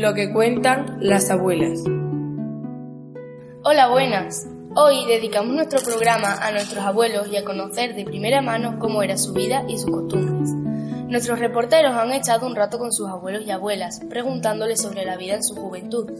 Lo que cuentan las abuelas. Hola, buenas. Hoy dedicamos nuestro programa a nuestros abuelos y a conocer de primera mano cómo era su vida y sus costumbres. Nuestros reporteros han echado un rato con sus abuelos y abuelas, preguntándoles sobre la vida en su juventud.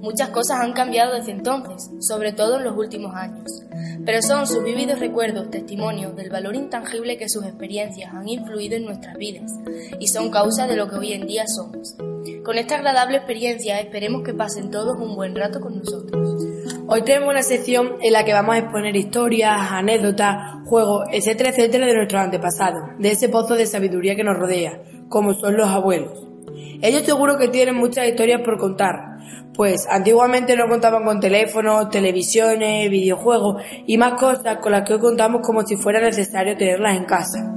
Muchas cosas han cambiado desde entonces, sobre todo en los últimos años, pero son sus vividos recuerdos testimonios del valor intangible que sus experiencias han influido en nuestras vidas y son causa de lo que hoy en día somos. Con esta agradable experiencia esperemos que pasen todos un buen rato con nosotros. Hoy tenemos una sección en la que vamos a exponer historias, anécdotas, juegos, etcétera, etcétera de nuestros antepasados, de ese pozo de sabiduría que nos rodea, como son los abuelos. Ellos seguro que tienen muchas historias por contar, pues antiguamente no contaban con teléfonos, televisiones, videojuegos y más cosas con las que hoy contamos como si fuera necesario tenerlas en casa.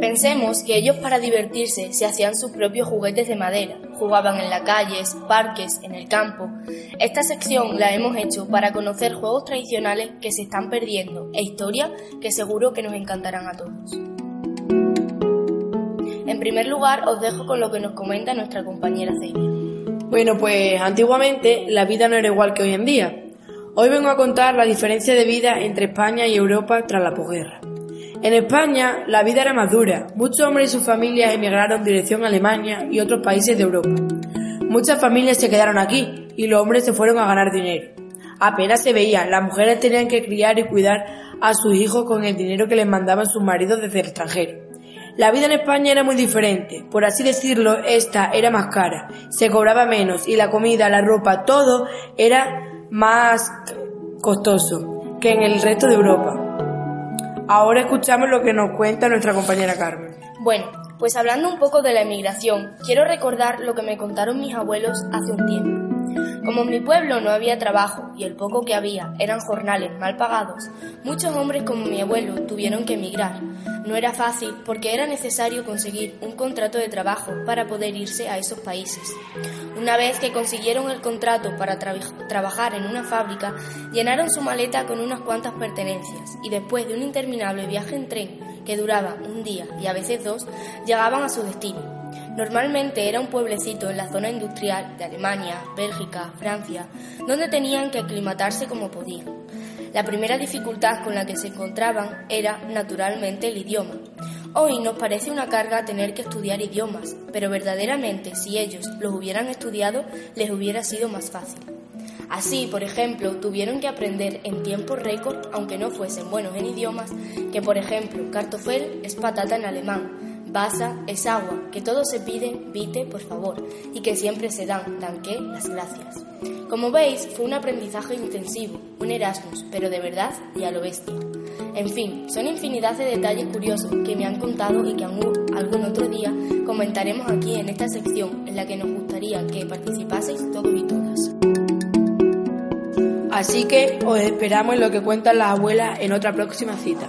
Pensemos que ellos para divertirse se hacían sus propios juguetes de madera, jugaban en las calles, parques, en el campo. Esta sección la hemos hecho para conocer juegos tradicionales que se están perdiendo e historias que seguro que nos encantarán a todos. En primer lugar, os dejo con lo que nos comenta nuestra compañera Celia. Bueno, pues antiguamente la vida no era igual que hoy en día. Hoy vengo a contar la diferencia de vida entre España y Europa tras la posguerra. En España la vida era más dura. Muchos hombres y sus familias emigraron en dirección a Alemania y otros países de Europa. Muchas familias se quedaron aquí y los hombres se fueron a ganar dinero. Apenas se veían, las mujeres tenían que criar y cuidar a sus hijos con el dinero que les mandaban sus maridos desde el extranjero. La vida en España era muy diferente, por así decirlo, esta era más cara, se cobraba menos y la comida, la ropa, todo era más costoso que en el resto de Europa. Ahora escuchamos lo que nos cuenta nuestra compañera Carmen. Bueno, pues hablando un poco de la emigración, quiero recordar lo que me contaron mis abuelos hace un tiempo. Como en mi pueblo no había trabajo y el poco que había eran jornales mal pagados, muchos hombres como mi abuelo tuvieron que emigrar. No era fácil porque era necesario conseguir un contrato de trabajo para poder irse a esos países. Una vez que consiguieron el contrato para trabajar en una fábrica, llenaron su maleta con unas cuantas pertenencias y después de un interminable viaje en tren que duraba un día y a veces dos, llegaban a su destino. Normalmente era un pueblecito en la zona industrial de Alemania, Bélgica, Francia, donde tenían que aclimatarse como podían. La primera dificultad con la que se encontraban era, naturalmente, el idioma. Hoy nos parece una carga tener que estudiar idiomas, pero verdaderamente si ellos los hubieran estudiado les hubiera sido más fácil. Así, por ejemplo, tuvieron que aprender en tiempo récord, aunque no fuesen buenos en idiomas, que por ejemplo, Kartoffel es patata en alemán, Basa es agua, que todo se pide, vite, por favor, y que siempre se dan, danke, las gracias. Como veis, fue un aprendizaje intensivo, un Erasmus, pero de verdad y a lo bestia. En fin, son infinidad de detalles curiosos que me han contado y que algún otro día comentaremos aquí en esta sección en la que nos gustaría que participaseis todos y todas. Así que os esperamos en lo que cuentan las abuelas en otra próxima cita.